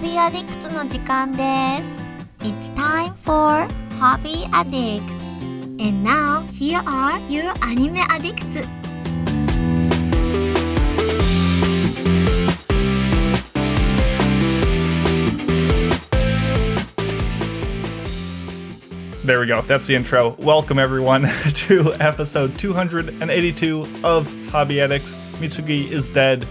Hobby Addicts の時間です。It's time for Hobby Addicts. And now, here are your anime addicts. 「There we go. That's the intro. Welcome everyone to episode 282 of Hobby Addicts. Mitsugi is dead.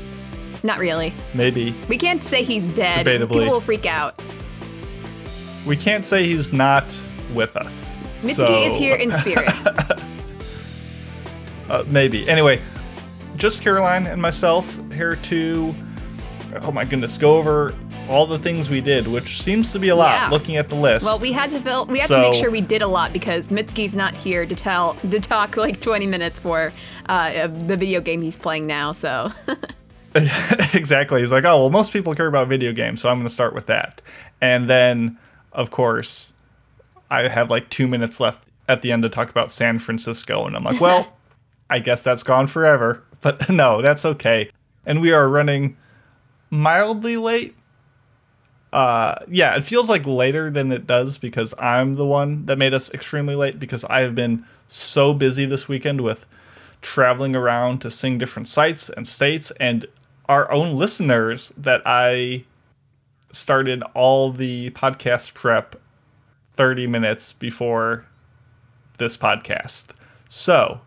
Not really. Maybe. We can't say he's dead. Debatably. People will freak out. We can't say he's not with us. Mitsuki So, is here in spirit. uh, maybe. Anyway, just Caroline and myself here to, oh my goodness, go over all the things we did, which seems to be a lot Yeah. looking at the list. well, we had to fill. We had to make sure we did a lot because Mitsuki's not here to tell to talk like 20 minutes for uh, the video game he's playing now. So exactly. He's like, oh, well, most people care about video games, so I'm going to start with that. And then, of course, I have like two minutes left at the end to talk about San Francisco. And I'm like, well, I guess that's gone forever. But no, that's okay. And we are running mildly late. Uh, yeah, it feels like later than it does because I'm the one that made us extremely late because I have been so busy this weekend with traveling around to sing different sites and states and our own listeners that I started all the podcast prep 30 minutes before this podcast. So,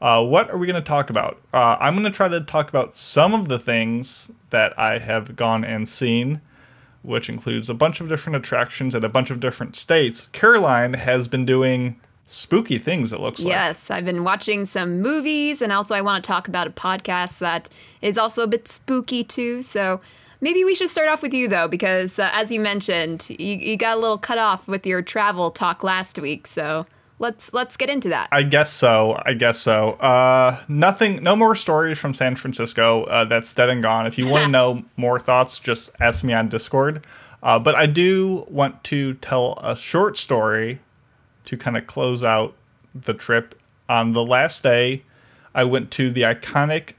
uh, what are we going to talk about? Uh, I'm going to try to talk about some of the things that I have gone and seen, which includes a bunch of different attractions in a bunch of different states. Caroline has been doing spooky things, it looks like. yes, I've been watching some movies, and also I want to talk about a podcast that is also a bit spooky too. So. Maybe we should start off with you though, because uh, as you mentioned, you, you got a little cut off with your travel talk last week. So let's let's get into that. I guess so. I guess so. Uh, nothing. No more stories from San Francisco. Uh, that's dead and gone. If you want to know more thoughts, just ask me on Discord. Uh, but I do want to tell a short story to kind of close out the trip. On the last day, I went to the iconic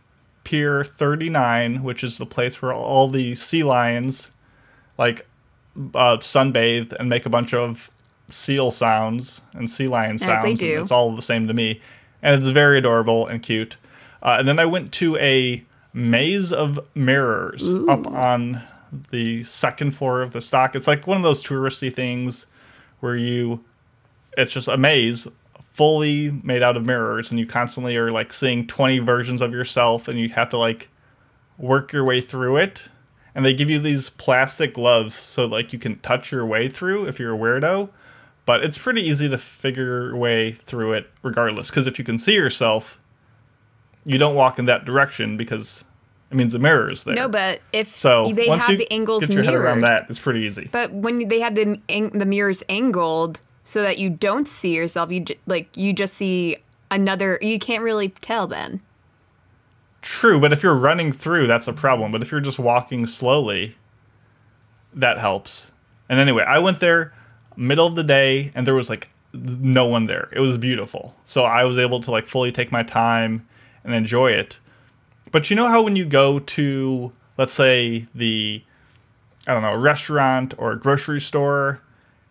Pier 39, which is the place where all the sea lions like uh, sunbathe and make a bunch of seal sounds and sea lion sounds. they and do. It's all the same to me, and it's very adorable and cute. Uh, and then I went to a maze of mirrors up on the second floor of the stock. It's like one of those touristy things where you, it's just a maze fully made out of mirrors, and you constantly are like seeing 20 versions of yourself, and you have to like work your way through it. And they give you these plastic gloves so like you can touch your way through if you're a weirdo. But it's pretty easy to figure your way through it regardless. Because if you can see yourself, you don't walk in that direction because it means the mirror is there. No, but if so they once have you the angles get your head around that, it's pretty easy. but when they have the the mirrors angled so that you don't see yourself, you j- like you just see another. You can't really tell then. True, but if you're running through, that's a problem. But if you're just walking slowly, that helps. And anyway, I went there middle of the day and there was like no one there. It was beautiful. So I was able to like fully take my time and enjoy it. But you know how when you go to let's say the I don't know, a restaurant or a grocery store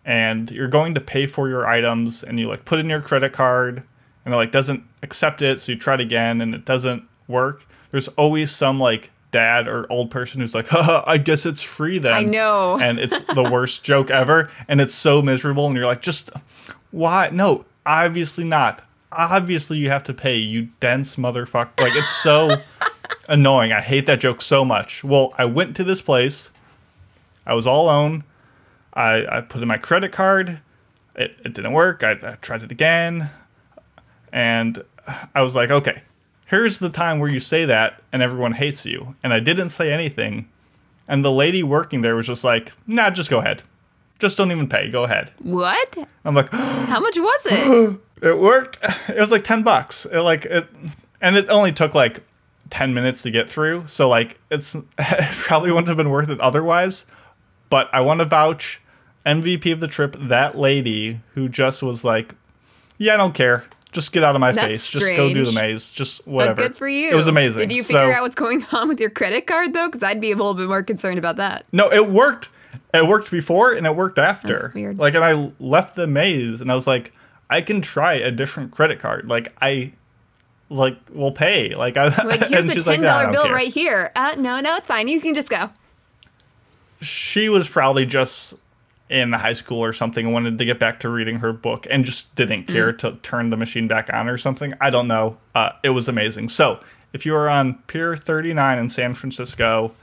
and you're going to pay for your items and you like put in your credit card and it like doesn't accept it so you try it again and it doesn't work. There's always some like dad or old person who's like Haha, i guess it's free then. I know. and it's the worst joke ever and it's so miserable and you're like just why? No obviously not. Obviously you have to pay you dense motherfucker like it's so annoying. I hate that joke so much. Well i went to this place. I was all alone I, I put in my credit card. It, it didn't work. I, I tried it again. And I was like, okay, here's the time where you say that and everyone hates you. And I didn't say anything. And the lady working there was just like, nah, just go ahead. Just don't even pay. Go ahead. What? I'm like, How much was it? it worked. It was like 10 bucks. It like it and it only took like 10 minutes to get through. So like it's it probably wouldn't have been worth it otherwise. But I want to vouch MVP of the trip, that lady who just was like, "Yeah, I don't care. Just get out of my That's face. Just go do the maze. Just whatever." But good for you. It was amazing. Did you figure So- out what's going on with your credit card though? Because I'd be a little bit more concerned about that. No, it worked. It worked before and it worked after. That's weird. Like, and I left the maze and I was like, I can try a different credit card. Like, I like will pay. Like, I Like, here's and a she's ten like, "Nah, I dollar don't bill care." right here. Uh, no, no, it's fine. You can just go. She was probably just in high school or something and wanted to get back to reading her book and just didn't care Mm. to turn the machine back on or something. I don't know. Uh, it was amazing. So if you are on Pier 39 in San Francisco,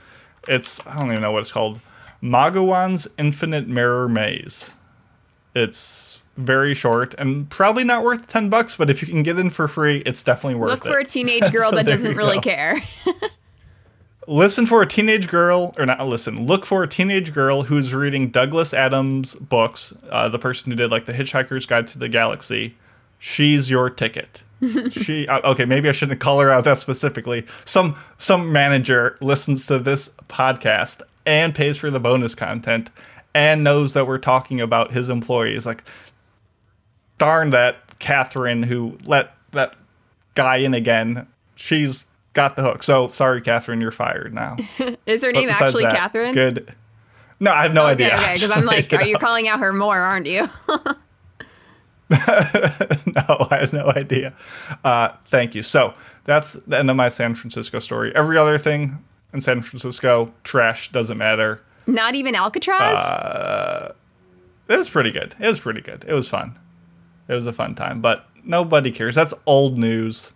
it's, I don't even know what it's called, Magowan's Infinite Mirror Maze. It's very short and probably not worth 10 bucks, but if you can get in for free, it's definitely worth Look it. Look for a teenage girl So that doesn't really go. care. listen for a teenage girl or not listen look for a teenage girl who's reading douglas adams books uh, the person who did like the hitchhiker's guide to the galaxy. She's your ticket. She uh, okay maybe i shouldn't call her out that specifically. Some some manager listens to this podcast and pays for the bonus content and knows that we're talking about his employees. Like darn that catherine who let that guy in again. She's got the hook so sorry catherine you're fired now Is her name actually that, Catherine? Good. No, I have no Okay, idea. okay. Because I'm like, are you calling out her more, aren't you? no, I have no idea. Uh, thank you. So that's the end of my San Francisco story. Every other thing in San Francisco, trash, doesn't matter. Not even Alcatraz. Uh, It was pretty good. It was pretty good. It was fun. It was a fun time, but nobody cares. That's old news.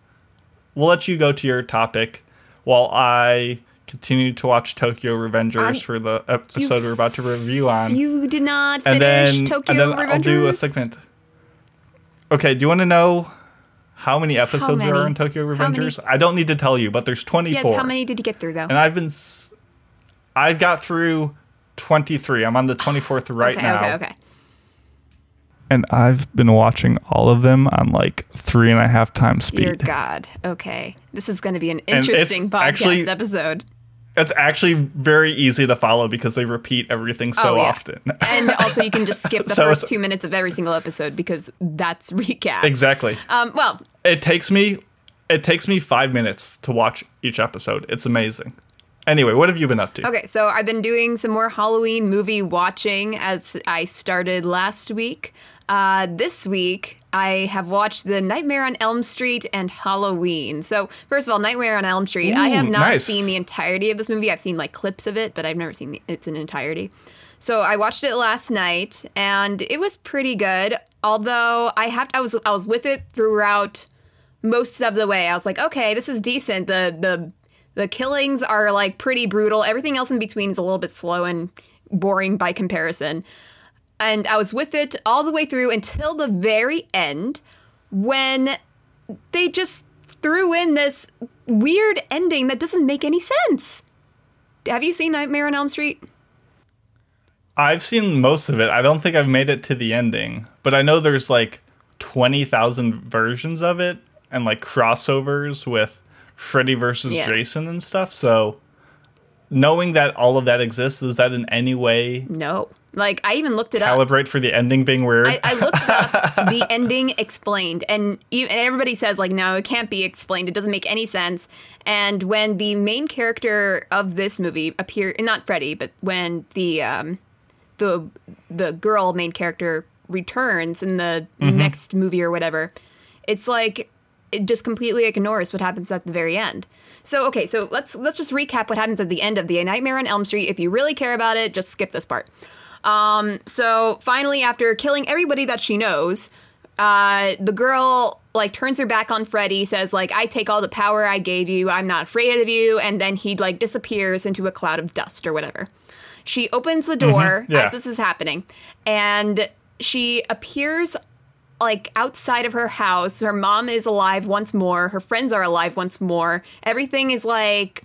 We'll let you go to your topic while I continue to watch Tokyo Revengers I- for the episode we're about to review on. you did not and finish then Tokyo and then Revengers. I'll do a segment. Okay, do you want to know how many episodes there many? are in Tokyo Revengers? I don't need to tell you, but there's 24. Yes. How many did you get through though? And I've been s- I've got through 23. I'm on the 24th right okay. now. Okay. Okay. And I've been watching all of them on like three and a half times speed. Dear God. Okay. This is going to be an interesting podcast actually- episode. It's actually very easy to follow because they repeat everything so Oh, yeah. often. And also, you can just skip the So first two minutes of every single episode because that's recap. exactly. Um, well, It takes me it takes me 5 minutes to watch each episode. It's amazing. Anyway, what have you been up to? Okay, so I've been doing some more Halloween movie watching as I started last week. Uh, this week, I have watched The Nightmare on Elm Street and Halloween. So, first of all, Nightmare on Elm Street. I have not nice. seen the entirety of this movie. I've seen like clips of it, but I've never seen the, its in entirety. So I watched it last night, and it was pretty good. Although I have, I was, I was with it throughout most of the way. I was like, okay, this is decent. The the the killings are like pretty brutal. Everything else in between is a little bit slow and boring by comparison. And I was with it all the way through until the very end when they just threw in this weird ending that doesn't make any sense. Have you seen Nightmare on Elm Street? I've seen most of it. I don't think I've made it to the ending, but I know there's like 20,000 versions of it and like crossovers with Freddy versus Yeah. Jason and stuff. So knowing that all of that exists, does that in any way No. Like I even looked it up. calibrate for the ending being weird? I, I looked up the ending explained, and, e- and everybody says like, no, it can't be explained. It doesn't make any sense. And when the main character of this movie appear, not Freddy, but when the um, the the girl main character returns in the next movie or whatever, it's like it just completely ignores what happens at the very end. So okay, so let's let's just recap what happens at the end of the Nightmare on Elm Street. If you really care about it, just skip this part. Um, so finally, after killing everybody that she knows, uh, the girl like turns her back on Freddy, says like, "I take all the power I gave you. I'm not afraid of you," and then he like disappears into a cloud of dust or whatever. She opens the door yeah. as this is happening, and she appears like outside of her house. Her mom is alive once more. Her friends are alive once more. Everything is like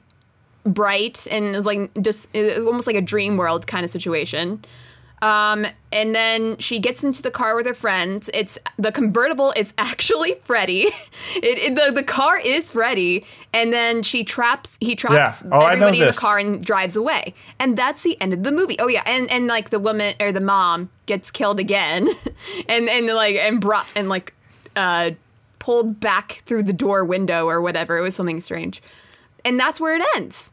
bright and is like just almost like a dream world kind of situation. Um, and then she gets into the car with her friends. It's the convertible is actually Freddy. It, it- the the car is Freddy, and then she traps he traps Yeah. Oh, everybody in the car and drives away. And that's the end of the movie. Oh yeah, and and like the woman or the mom gets killed again, and and like and brought and like uh pulled back through the door window or whatever. It was something strange, and that's where it ends.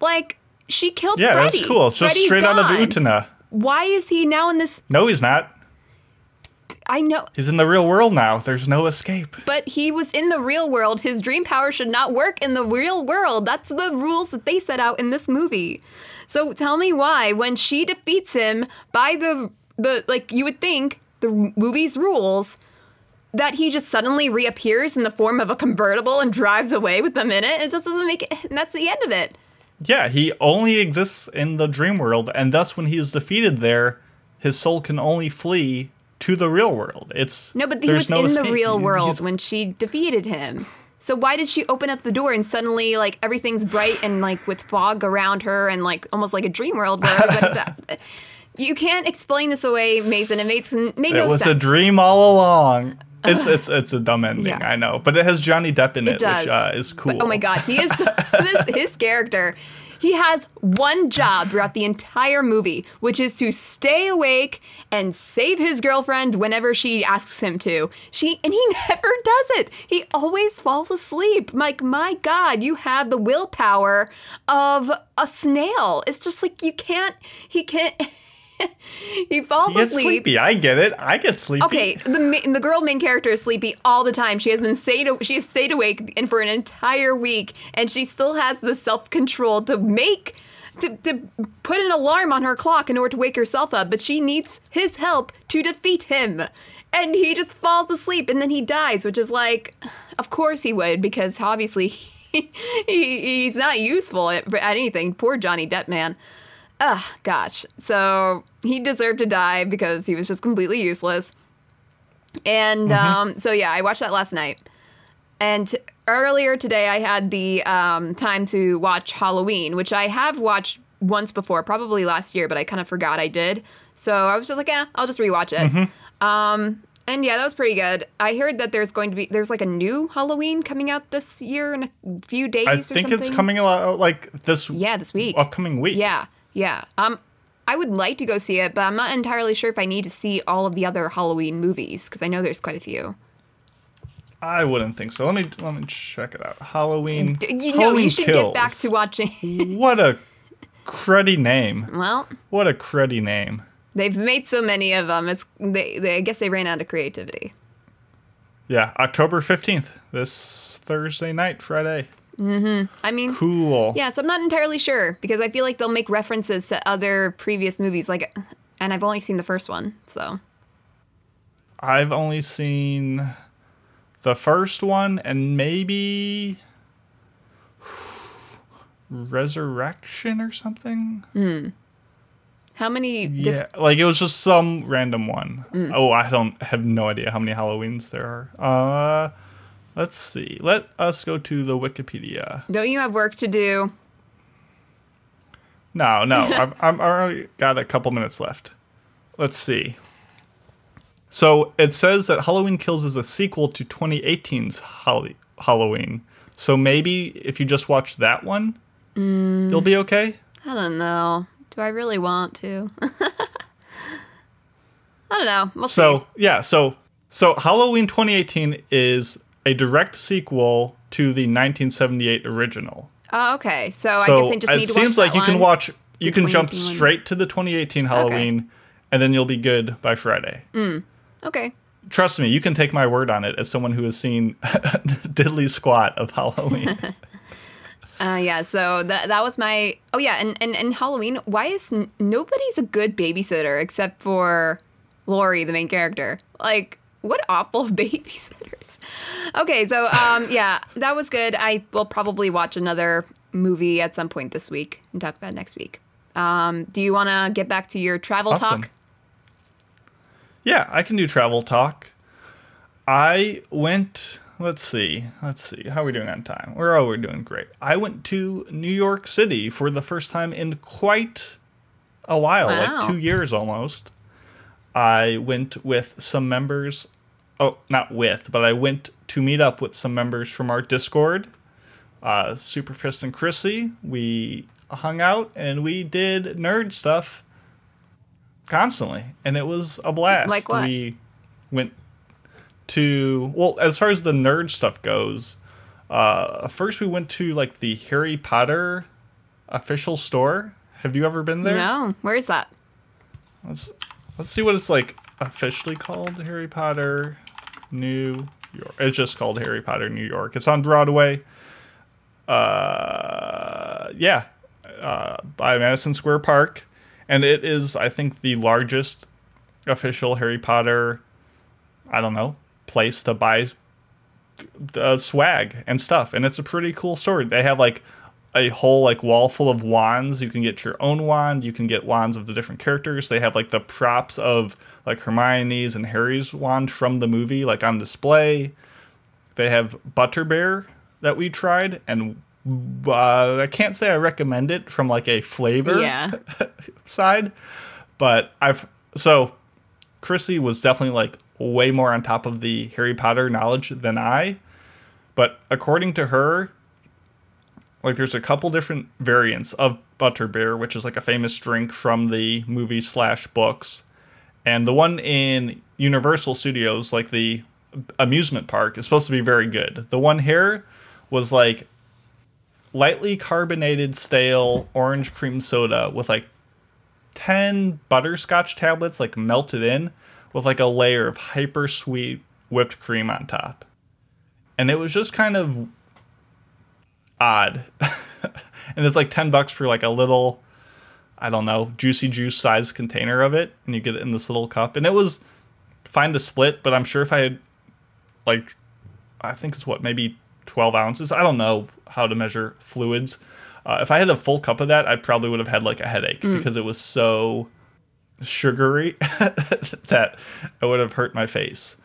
Like she killed yeah, Freddy. that's cool. It's just Freddy's straight out of gone. Utana. Why is he now in this? No, he's not. I know, He's in the real world now. There's no escape. but he was in the real world. His dream power should not work in the real world. That's the rules that they set out in this movie. So tell me why, when she defeats him by the the like, you would think the movie's rules. That he just suddenly reappears in the form of a convertible and drives away with them in it. It just doesn't make it. And that's the end of it. Yeah, he only exists in the dream world, and thus when he is defeated there, his soul can only flee to the real world. It's No, but he was no in the real world when she defeated him. So why did she open up the door and suddenly like everything's bright and like with fog around her and like almost like a dream world where everybody's that. You can't explain this away, Mason. It made made It no was sense. a dream all along. It's it's it's a dumb ending, Yeah. I know, but it has Johnny Depp in it, It does. which uh, is But- cool. oh my god, he is the, this, his character. He has one job throughout the entire movie, which is to stay awake and save his girlfriend whenever she asks him to. She and he never does it. He always falls asleep. Like my god, you have the willpower of a snail. It's just like you can't. He can't. he falls He gets asleep. sleepy. I get it. I get sleepy. Okay, the the girl main character is sleepy all the time. She has been stayed she has stayed awake and for an entire week, and she still has the self control to make to, to put an alarm on her clock in order to wake herself up. But she needs his help to defeat him, and he just falls asleep and then he dies, which is like, of course he would because obviously he, he he's not useful at, at anything. Poor Johnny Depp, man. Ugh, gosh. So he deserved to die because he was just completely useless. And um, so yeah, I watched that last night. And t- earlier today, I had the um, time to watch Halloween, which I have watched once before, probably last year, but I kind of forgot I did. So I was just like, yeah, I'll just rewatch it. Um, and yeah, that was pretty good. I heard that there's going to be there's like a new Halloween coming out this year in a few days. I think it's coming out like this Yeah, this week. upcoming week. Yeah, yeah. Um, I would like to go see it, but I'm not entirely sure if I need to see all of the other Halloween movies because I know there's quite a few. I wouldn't think so. Let me let me check it out. Halloween. D- You know, Halloween you should Kills. get back to watching. What a cruddy name. well, What a cruddy name. they've made so many of them. It's they, they. I guess they ran out of creativity. Yeah, October 15th. This Thursday night, Friday. I mean, Cool. yeah. So I'm not entirely sure because I feel like they'll make references to other previous movies, like, and I've only seen the first one, so I've only seen the first one and maybe Resurrection or something. Hmm. How many? Diff- yeah, like it was just some random one. Mm. Oh, I don't have no idea how many Halloweens there are. Uh, let's see. Let us go to the Wikipedia. Don't you have work to do? No, no, I've, I've already got a couple minutes left. Let's see. So it says that Halloween Kills is a sequel to 2018's Holly- Halloween. So maybe if you just watch that one, Mm. you'll be okay. I don't know. Do I really want to? I don't know. We'll see. So yeah, so so Halloween 2018 is a direct sequel to the 1978 original. Oh, okay. So, I guess I just it need to watch seems like you can watch. You can jump straight to the 2018 Halloween, and then you'll be good by Friday. Okay. Trust me, you can take my word on it as someone who has seen diddly squat of Halloween. Uh, yeah. So that that was my. Oh yeah, and and, and Halloween. Why is n- nobody's a good babysitter except for Laurie, the main character? Like, what awful babysitters. Okay, so um, yeah, that was good. I will probably watch another movie at some point this week and talk about it next week. Um, do you want to get back to your travel Awesome. talk? yeah, I can do travel talk. I went. Let's see. Let's see. How are we doing on time? We're oh, we're doing great. I went to New York City for the first time in quite a while, Wow. like two years almost. I went with some members. Oh, not with, but I went to meet up with some members from our Discord. Uh, Superfist and Chrissy. We hung out and we did nerd stuff constantly, and it was a blast. Like what? We went to well, as far as the nerd stuff goes. Uh, first, we went to like the Harry Potter official store. Have you ever been there? No. Where is that? let's let's see what it's like officially called. Harry Potter, New York. It's just called Harry Potter, New York. It's on Broadway. Uh, yeah, uh, by Madison Square Park, and it is, I think, the largest official Harry Potter. I don't know place to buy the swag and stuff, and it's a pretty cool store. They have like a whole like wall full of wands. You can get your own wand. You can get wands of the different characters. They have like the props of like Hermione's and Harry's wand from the movie like on display. They have Butterbeer that we tried, and uh, I can't say I recommend it from like a flavor Yeah. side, but I've so Chrissy was definitely like way more on top of the Harry Potter knowledge than I. But according to her, like there's a couple different variants of butterbeer, which is like a famous drink from the movie slash books, and the one in Universal Studios, like the amusement park, is supposed to be very good. The one here was like lightly carbonated stale orange cream soda with like 10 butterscotch tablets like melted in with like a layer of hyper sweet whipped cream on top. And it was just kind of odd. and it's like 10 bucks for like a little I don't know, juicy juice size container of it and you get it in this little cup and it was fine to split, but I'm sure if I had like I think it's what maybe 12 ounces. I don't know how to measure fluids. Uh, if I had a full cup of that, I probably would have had like a headache because it was so sugary that it would have hurt my face.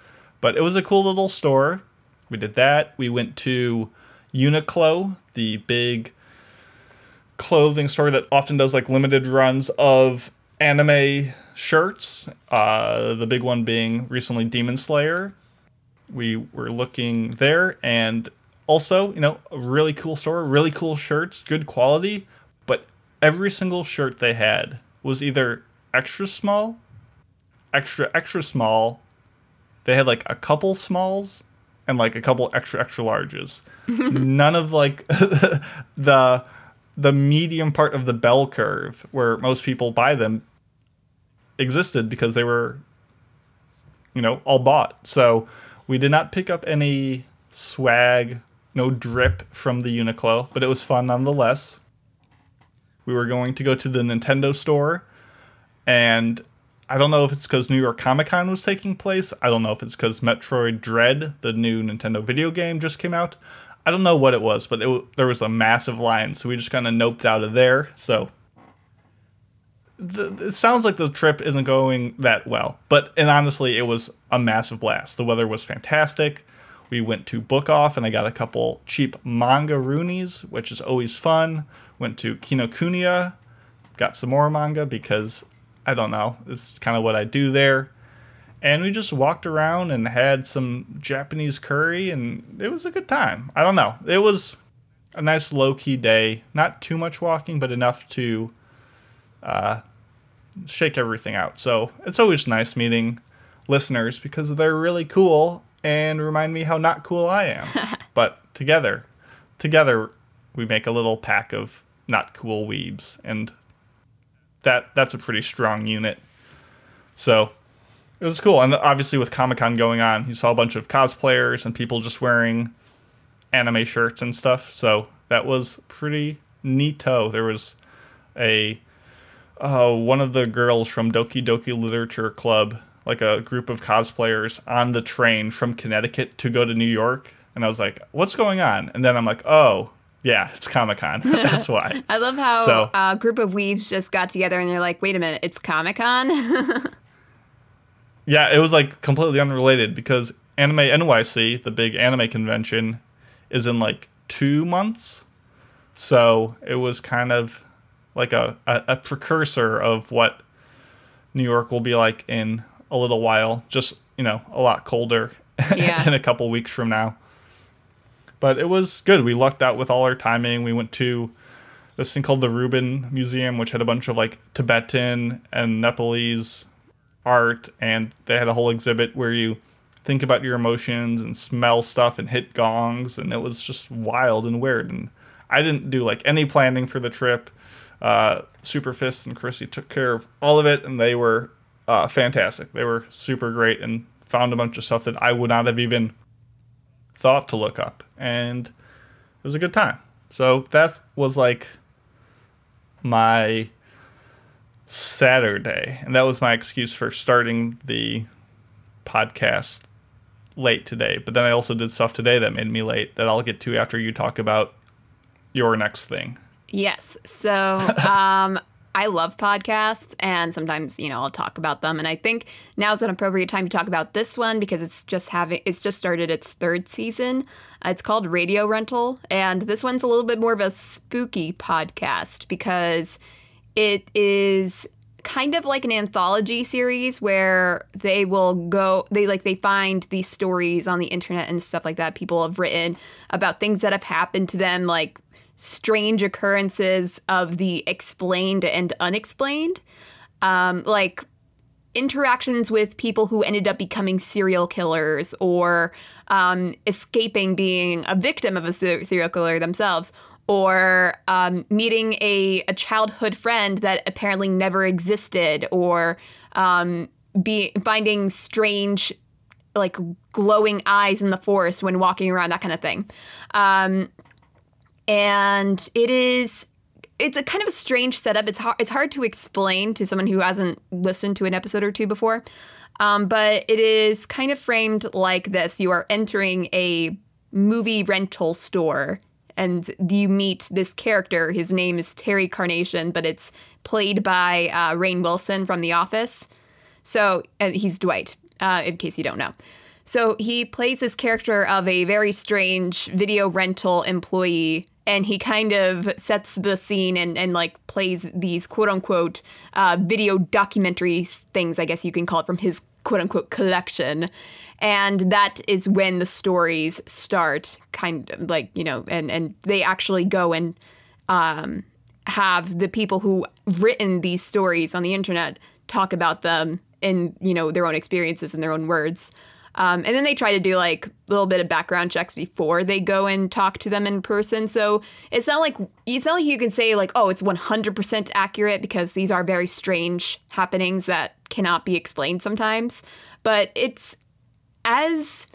But it was a cool little store. We did that. We went to Uniqlo, the big clothing store that often does like limited runs of anime shirts. Uh, the big one being recently Demon Slayer. We were looking there and also, you know, a really cool store, really cool shirts, good quality, but every single shirt they had was either extra small, extra extra small. They had like a couple smalls and like a couple extra extra larges. None of like the the medium part of the bell curve where most people buy them existed because they were you know all bought. So we did not pick up any swag, no drip from the Uniqlo, but it was fun nonetheless. We were going to go to the Nintendo store, and I don't know if it's because New York Comic Con was taking place. I don't know if it's because Metroid Dread, the new Nintendo video game, just came out. I don't know what it was, but it, there was a massive line, so we just kind of noped out of there. So the, it sounds like the trip isn't going that well, but and honestly, it was a massive blast. The weather was fantastic. We went to Book Off, and I got a couple cheap manga roonies, which is always fun. Went to Kinokuniya, got some more manga because I don't know, it's kind of what I do there. And we just walked around and had some Japanese curry, and it was a good time. I don't know, it was a nice low key day. Not too much walking, but enough to uh, shake everything out. So it's always nice meeting listeners because they're really cool and remind me how not cool I am. but together, together, we make a little pack of not cool weebs, and that that's a pretty strong unit. So it was cool, and obviously with Comic Con going on, you saw a bunch of cosplayers and people just wearing anime shirts and stuff. So that was pretty neato. There was a uh, one of the girls from Doki Doki Literature Club, like a group of cosplayers on the train from Connecticut to go to New York. And I was like, what's going on? And then I'm like, oh, yeah, it's Comic Con. That's why. I love how So- a group of weebs just got together and they're like, wait a minute, it's Comic Con? Yeah, it was like completely unrelated because Anime NYC, the big anime convention, is in like two months. So it was kind of like a, a, a precursor of what New York will be like in a little while, just, you know, a lot colder Yeah. in a couple weeks from now. But it was good. We lucked out with all our timing. We went to this thing called the Rubin Museum, which had a bunch of like Tibetan and Nepalese art, and they had a whole exhibit where you think about your emotions and smell stuff and hit gongs, and it was just wild and weird. And I didn't do like any planning for the trip. Uh, Superfist and Chrissy took care of all of it, and they were uh, fantastic. They were super great and found a bunch of stuff that I would not have even thought to look up, and it was a good time. So that was like my Saturday, and that was my excuse for starting the podcast late today. But then I also did stuff today that made me late that I'll get to after you talk about your next thing. Yes. So um, I love podcasts, and sometimes you know I'll talk about them. And I think now is an appropriate time to talk about this one because it's just having it's just started its third season. Uh, it's called Radio Rental, and this one's a little bit more of a spooky podcast because it is kind of like an anthology series where they will go they like they find these stories on the internet and stuff like that people have written about things that have happened to them like strange occurrences of the explained and unexplained um, like interactions with people who ended up becoming serial killers or um, escaping being a victim of a serial killer themselves or um, meeting a, a childhood friend that apparently never existed, or um, be finding strange, like glowing eyes in the forest when walking around, that kind of thing. Um, and it is it's a kind of a strange setup. It's hard it's hard to explain to someone who hasn't listened to an episode or two before. Um, but it is kind of framed like this: you are entering a movie rental store and you meet this character. His name is Terry Carnation, but it's played by uh, Rainn Wilson from The Office. So uh, he's Dwight, uh, in case you don't know. So he plays this character of a very strange video rental employee, and he kind of sets the scene and, and like plays these quote unquote uh, video documentary things, I guess you can call it, from his quote unquote collection. And that is when the stories start, kind of like, you know, and, and they actually go and um, have the people who written these stories on the internet talk about them in, you know, their own experiences and their own words. Um, and then they try to do like a little bit of background checks before they go and talk to them in person. So it's not like it's not like you can say like, oh, it's 100% accurate because these are very strange happenings that cannot be explained sometimes. But it's as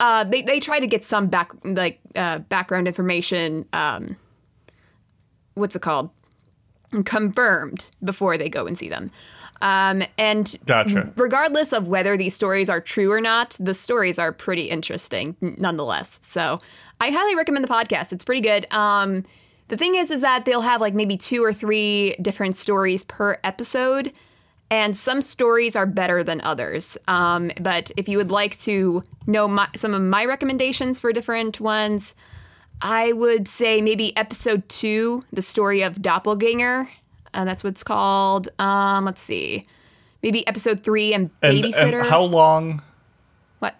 uh, they they try to get some back like uh, background information. Um, what's it called? Confirmed before they go and see them. Um, and gotcha. regardless of whether these stories are true or not, the stories are pretty interesting nonetheless. So I highly recommend the podcast. It's pretty good. Um, the thing is, is that they'll have like maybe two or three different stories per episode, and some stories are better than others. Um, but if you would like to know my, some of my recommendations for different ones, I would say maybe episode two, the story of Doppelganger and that's what it's called. Um, let's see, maybe episode three and babysitter. And, and how long? What?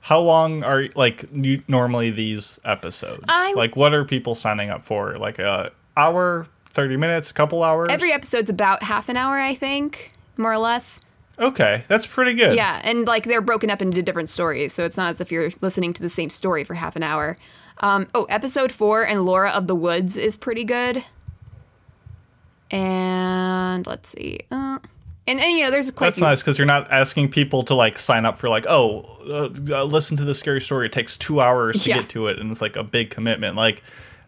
How long are like you, normally these episodes? I, like, what are people signing up for? Like a hour, thirty minutes, a couple hours? Every episode's about half an hour, I think, more or less. Okay, that's pretty good. Yeah, and like they're broken up into different stories, so it's not as if you're listening to the same story for half an hour. Um, oh, episode four and Laura of the Woods is pretty good. And let's see. Uh, and, and you know, there's quite That's nice because you're not asking people to like sign up for like, oh, uh, uh, listen to the scary story. It takes two hours to Yeah. get to it, and it's like a big commitment. Like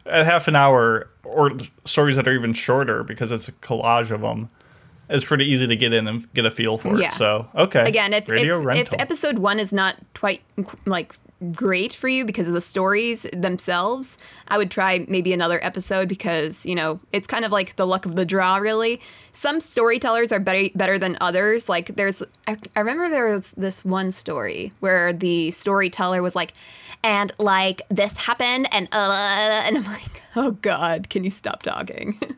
at half an hour, or stories that are even shorter because it's a collage of them. It's pretty easy to get in and get a feel for Yeah. it. So okay, again if if, if episode one is not quite like great for you because of the stories themselves i would try maybe another episode because you know it's kind of like the luck of the draw really. Some storytellers are better better than others. Like there's i, I remember there was this one story where the storyteller was like and like this happened and uh and i'm like oh god can you stop talking?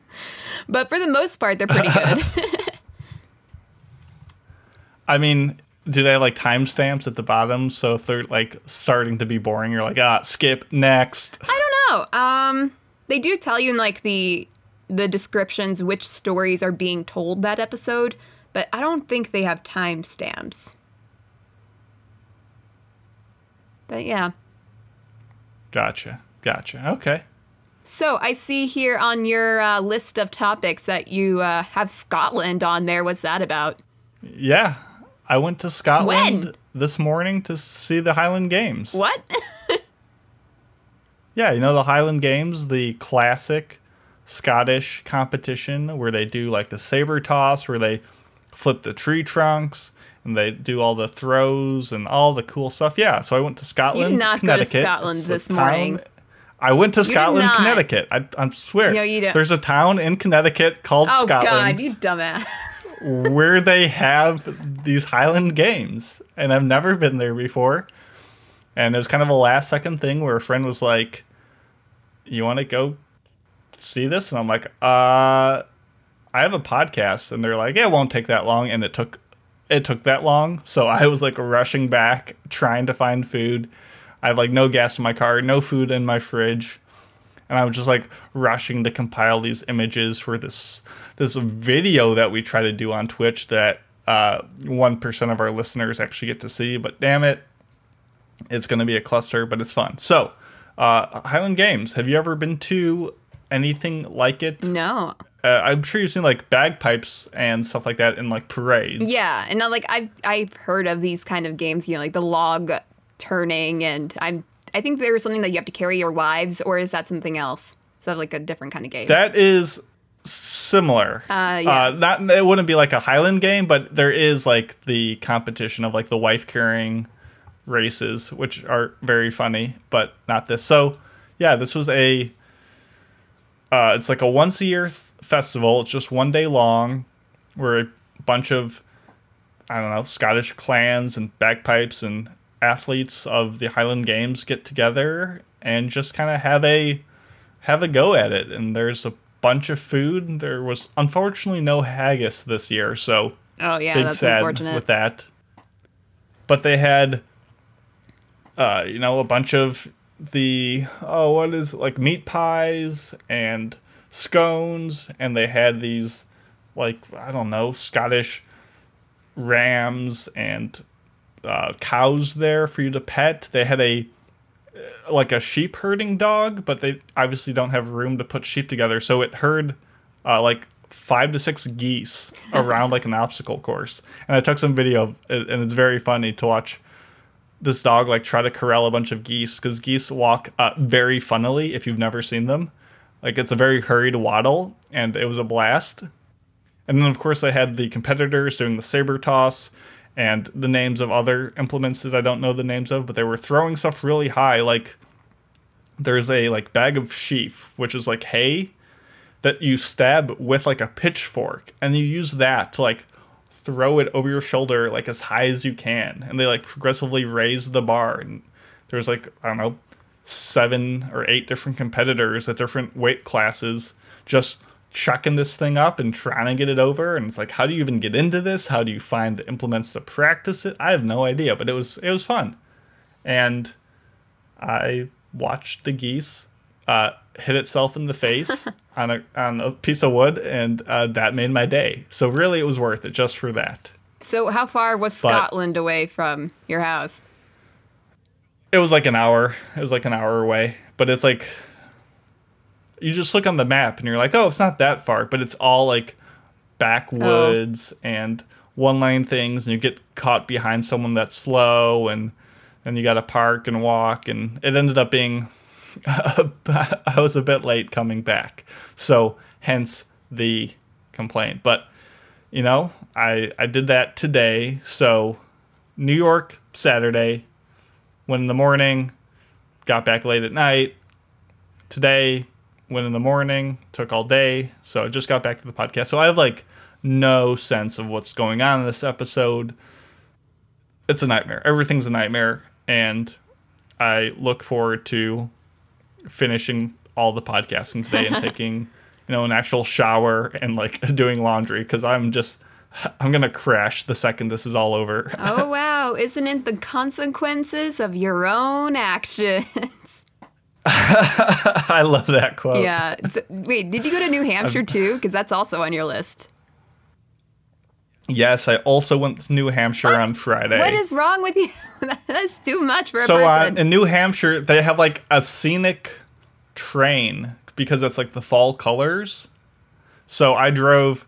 But for the most part they're pretty good. I mean, do they have like timestamps at the bottom? So if they're like starting to be boring, you're like, ah, skip next. I don't know. Um, they do tell you in like the the descriptions which stories are being told that episode, but I don't think they have timestamps. But yeah. Gotcha, gotcha. Okay. So I see here on your uh, list of topics that you uh, have Scotland on there. What's that about? Yeah, I went to Scotland When? this morning to see the Highland Games. What? Yeah, you know the Highland Games, the classic Scottish competition where they do like the caber toss, where they flip the tree trunks and they do all the throws and all the cool stuff. Yeah, so I went to Scotland. You did not go to Scotland It's this morning. I went to Scotland. Connecticut. I, I swear. No, you don't. There's a town in Connecticut called oh Scotland Oh God, you dumbass. where they have these Highland Games, and I've never been there before. And it was kind of a last second thing where a friend was like, "You want to go see this?" And I'm like, "Uh, I have a podcast," and they're like, "Yeah, it won't take that long." And it took, it took that long, so I was like rushing back, trying to find food. I have like no gas in my car, no food in my fridge and I was just like rushing to compile these images for this this video that we try to do on Twitch that uh, one of our listeners actually get to see. But damn it, it's going to be a cluster, but it's fun. So, uh, Highland Games. Have you ever been to anything like it? No. Uh, I'm sure you've seen like bagpipes and stuff like that in like parades. Yeah, and not like I've I've heard of these kind of games, you know, like the log turning, and I'm I think there's something that you have to carry your wives, or is that something else? Is that like a different kind of game? That is similar. Uh, yeah. Uh, not it wouldn't be like a Highland game, but there is like the competition of like the wife carrying races, which are very funny, but not this. So yeah, this was a. Uh, it's like a once a year th- festival. It's just one day long, where a bunch of, I don't know, Scottish clans and bagpipes and athletes of the Highland Games get together and just kind of have a have a go at it. And there's a bunch of food. There was unfortunately no haggis this year, so oh yeah, big that's sad unfortunate. with that. But they had, uh, you know, a bunch of the oh, what is it, like meat pies and scones, and they had these like I don't know Scottish rams and uh, cows there for you to pet. They had a like a sheep herding dog, but they obviously don't have room to put sheep together, so it herd uh, like five to six geese around like an obstacle course. And I took some video, of it, and it's very funny to watch this dog like try to corral a bunch of geese because geese walk uh, very funnily if you've never seen them. Like it's a very hurried waddle, and it was a blast. And then of course they had the competitors doing the caber toss and the names of other implements that I don't know the names of, but they were throwing stuff really high. Like there's a like bag of sheaf, which is like hay that you stab with like a pitchfork, and you use that to like throw it over your shoulder like as high as you can, and they like progressively raise the bar. And there's like I don't know seven or eight different competitors at different weight classes just chucking this thing up and trying to get it over and it's like how do you even get into this? How do you find the implements to practice it? I have no idea but it was it was fun. And i watched the geese uh, hit itself in the face on a on a piece of wood and uh, that made my day. So really it was worth it just for that. So how far was But- Scotland away from your house? it was like an hour. It was like an hour away. But it's like you just look on the map and you're like oh it's not that far but it's all like backwoods oh. and one lane things and you get caught behind someone that's slow and then you got to park and walk and it ended up being i was a bit late coming back. So hence the complaint. But you know i i did that today. So new york saturday went in the morning, got back late at night. Today, went in the morning, took all day. So I just got back to the podcast. So I have like no sense of what's going on in this episode. It's a nightmare. Everything's a nightmare. And I look forward to finishing all the podcasting today and taking, you know, an actual shower and like doing laundry because I'm just, I'm going to crash the second this is all over. Oh wow, isn't it the consequences of your own actions? I love that quote. yeah. So- wait, did you go to New Hampshire too? Because that's also on your list. Yes, I also went to New Hampshire on Friday. What is wrong with you? that's too much for a so uh, person. in New Hampshire, they have like a scenic train because it's like the fall colors. So I drove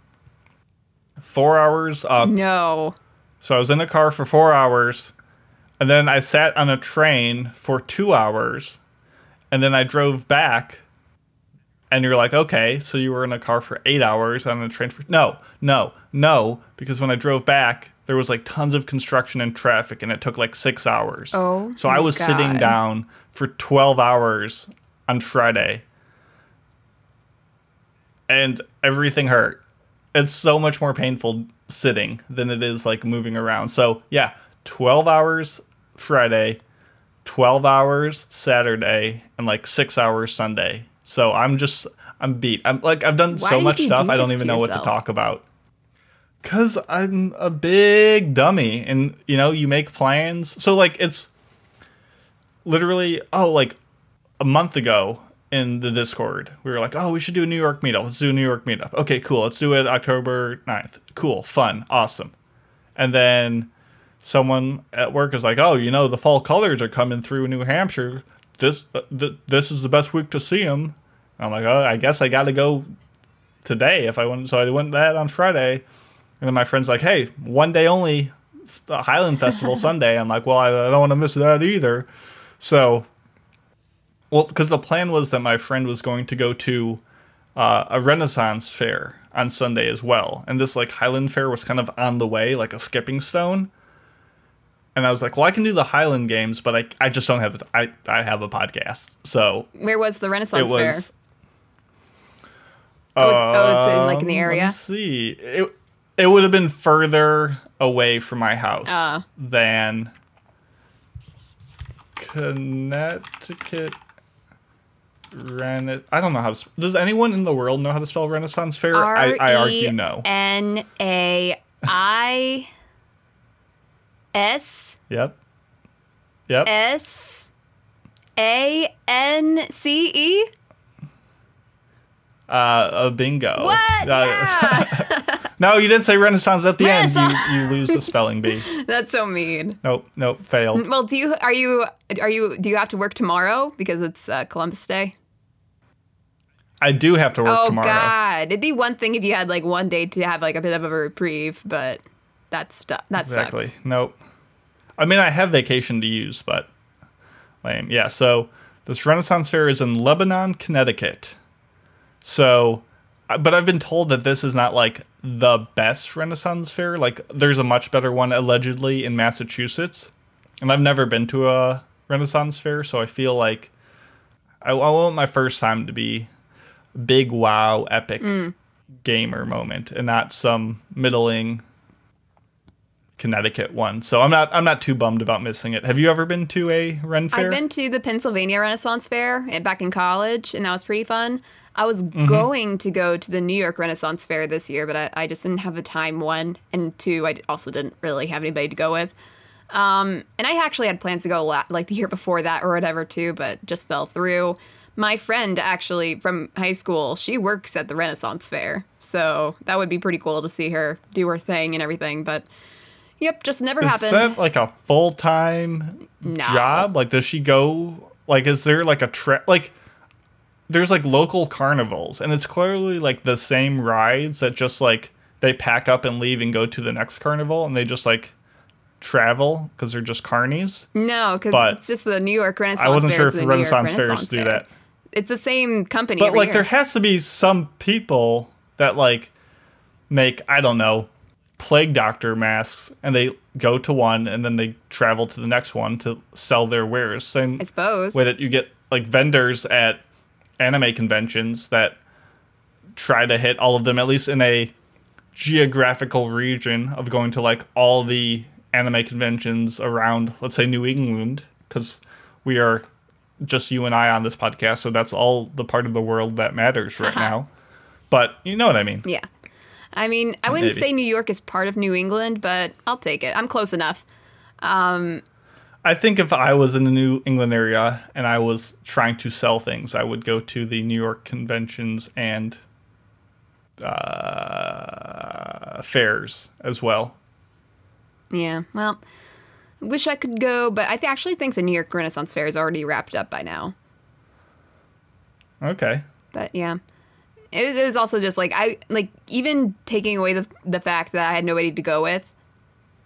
four hours up. No. So I was in the car for four hours, and then I sat on a train for two hours, and then I drove back. And you're like, okay, so you were in a car for eight hours on a train for no, no, no, because when I drove back, there was like tons of construction and traffic, and it took like six hours. Oh so I was sitting down for twelve hours on Friday, and everything hurt. It's so much more painful sitting than it is like moving around. So yeah, twelve hours Friday, twelve hours Saturday, and like six hours Sunday. So I'm just I'm beat. I'm like I've done Why so much stuff do I don't even know what to talk about. Cause I'm a big dummy, and you know you make plans. So like it's literally oh like a month ago in the Discord, we were like, oh, we should do a New York meetup. Let's do a New York meetup. Okay, cool. Let's do it October 9th. Cool, fun, awesome. And then someone at work is like, oh, you know, the fall colors are coming through New Hampshire. This uh, th- this is the best week to see them. I'm like, oh, I guess I got to go today if I want. So I went that on Friday. And then my friend's like, hey, one day only, the Highland Festival Sunday. I'm like, well, I, I don't want to miss that either. So well, because the plan was that my friend was going to go to uh, a Renaissance fair on Sunday as well, and this like Highland fair was kind of on the way, like a skipping stone. And I was like, well, I can do the Highland games, but I, I just don't have the, I I have a podcast, so Where was the Renaissance Fair? was. Oh, it's, oh, it's in like in the Um, area. See. It it would have been further away from my house Ah. than Connecticut. Rena- I don't know how to. Sp- Does anyone in the world know how to spell Renaissance Fair? I, I argue no. N A I S Yep. Yep. S A N C E. Uh, a bingo. What? Uh, Yeah. no, you didn't say Renaissance at the end. You you lose the spelling bee. That's so mean. Nope. Nope. Failed. Well, do you are you are you do you have to work tomorrow because it's uh, Columbus Day? I do have to work oh tomorrow. God, it'd be one thing if you had like one day to have like a bit of a reprieve, but that's that Exactly. sucks. Nope. I mean, I have vacation to use, but lame. Yeah. So this Renaissance Fair is in Lebanon, Connecticut. So, but I've been told that this is not like the best Renaissance Fair. Like, there's a much better one allegedly in Massachusetts, and I've never been to a Renaissance Fair, so I feel like I, I want my first time to be big wow epic mm. gamer moment and not some middling Connecticut one. So I'm not I'm not too bummed about missing it. Have you ever been to a Ren fair? I've been to the Pennsylvania Renaissance Fair back in college, and that was pretty fun. I was Mm-hmm. going to go to the New York Renaissance Fair this year, but I, I just didn't have the time, one, and two, I also didn't really have anybody to go with. Um, and I actually had plans to go la- like the year before that or whatever too, but just fell through. My friend actually from high school, she works at the Renaissance Fair, so that would be pretty cool to see her do her thing and everything. But yep, just never is happened. that like a full time No. job? Like, does she go? Like, is there like a tra- like? There's like local carnivals, and it's clearly like the same rides that just like they pack up and leave and go to the next carnival, and they just like travel because they're just carnies. No, because it's just the New York Renaissance. I wasn't Fair sure if the the New Renaissance fairs Renaissance do Fair. that. It's the same company. But like, year. there has to be some people that like make I don't know plague doctor masks, and they go to one and then they travel to the next one to sell their wares. Same I suppose. way that you get like vendors at anime conventions that try to hit all of them at least in a geographical region of going to like all the anime conventions around let's say New England because we are just you and I on this podcast so that's all the part of the world that matters right uh-huh. now but you know what I mean yeah. I mean, I wouldn't Maybe. say New York is part of New England, but I'll take it. I'm close enough. I think if I was in the New England area and I was trying to sell things, I would go to the New York conventions and uh, fairs as well. Yeah. Well, wish I could go, but I th- actually think the New York Renaissance Fair is already wrapped up by now. Okay. But yeah, it was, it was also just like I like even taking away the the fact that I had nobody to go with.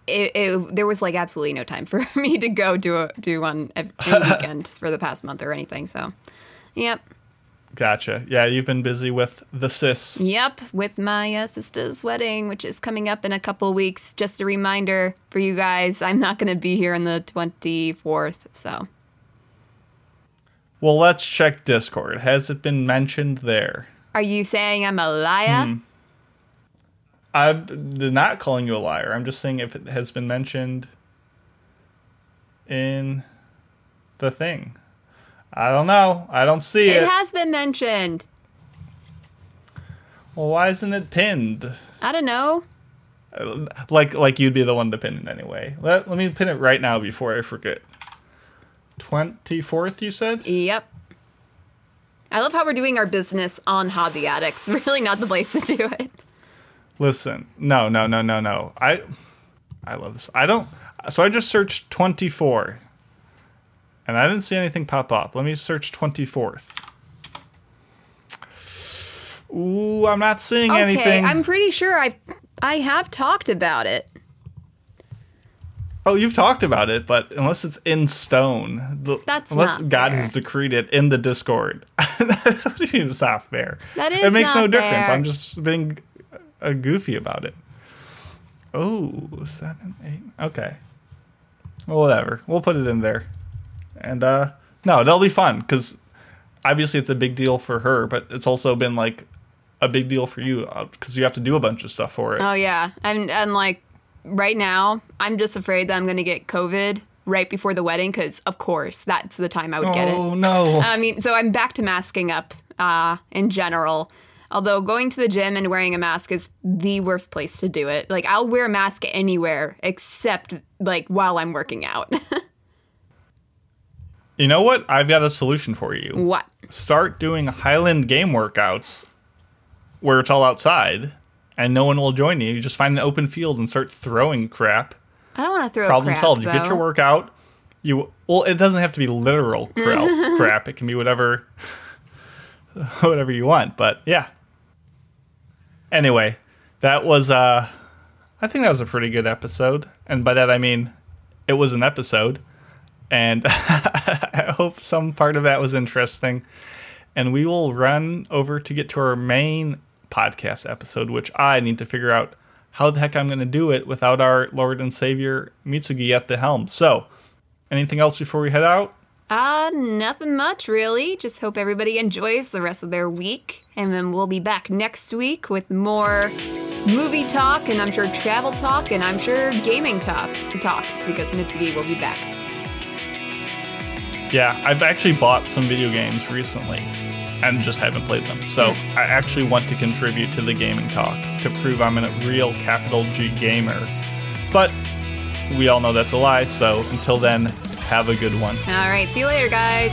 It, it there was like absolutely no time for me to go do a do one every weekend for the past month or anything. So, yep, Gotcha. Yeah, you've been busy with the sis. yep, with my uh, sister's wedding, which is coming up in a couple weeks. Just a reminder for you guys, I'm not going to be here on the 24th. So, Well, let's check Discord. Has it been mentioned there? Are you saying I'm a liar? Hmm. I'm not calling you a liar. I'm just saying if it has been mentioned in the thing. I don't know. I don't see it. It has been mentioned. well, why isn't it pinned? I don't know. Uh, like like you'd be the one to pin it anyway. Let, let me pin it right now before I forget. 24th, you said? Yep. I love how we're doing our business on Hobby Addicts. Really not the place to do it. Listen, no, no, no, no, no. I, I love this. I don't. So I just searched twenty four, and I didn't see anything pop up. Let me search twenty fourth. Ooh, I'm not seeing Okay, anything. I'm pretty sure I I have talked about it. Oh, you've talked about it, but unless it's in stone, the, That's unless God fair. has decreed it in the Discord, it's not fair. That is It makes no not difference. I'm just being uh, goofy about it. Oh, seven, eight. Okay. Well, whatever. We'll put it in there. And uh no, that'll be fun because obviously it's a big deal for her, but it's also been like a big deal for you because you have to do a bunch of stuff for it. Oh yeah, and and like right now, I'm just afraid that I'm gonna get COVID right before the wedding because of course that's the time I would get it. oh no. I mean, so I'm back to masking up uh, in general. Although going to the gym and wearing a mask is the worst place to do it. Like I'll wear a mask anywhere except like while I'm working out. you know what? I've got a solution for you. what? Start doing Highland game workouts where it's all outside and no one will join you. You just find an open field and start throwing crap. I don't want to throw crap. problem crap, solved. You get your workout. You well, it doesn't have to be literal crap. crap. It can be whatever, whatever you want. But yeah. Anyway, that was uh, I think that was a pretty good episode, and by that I mean it was an episode, and I hope some part of that was interesting. And we will run over to get to our main podcast episode, which I need to figure out how the heck I'm going to do it without our Lord and Savior Mitsugi at the helm. So, anything else before we head out? Uh, nothing much really. Just hope everybody enjoys the rest of their week. And then we'll be back next week with more movie talk and I'm sure travel talk and I'm sure gaming talk talk because Mitsugi will be back. Yeah, I've actually bought some video games recently and just haven't played them. So, I actually want to contribute to the gaming talk to prove I'm a real capital G gamer. But we all know that's a lie, so until then, have a good one. All right, see you later guys.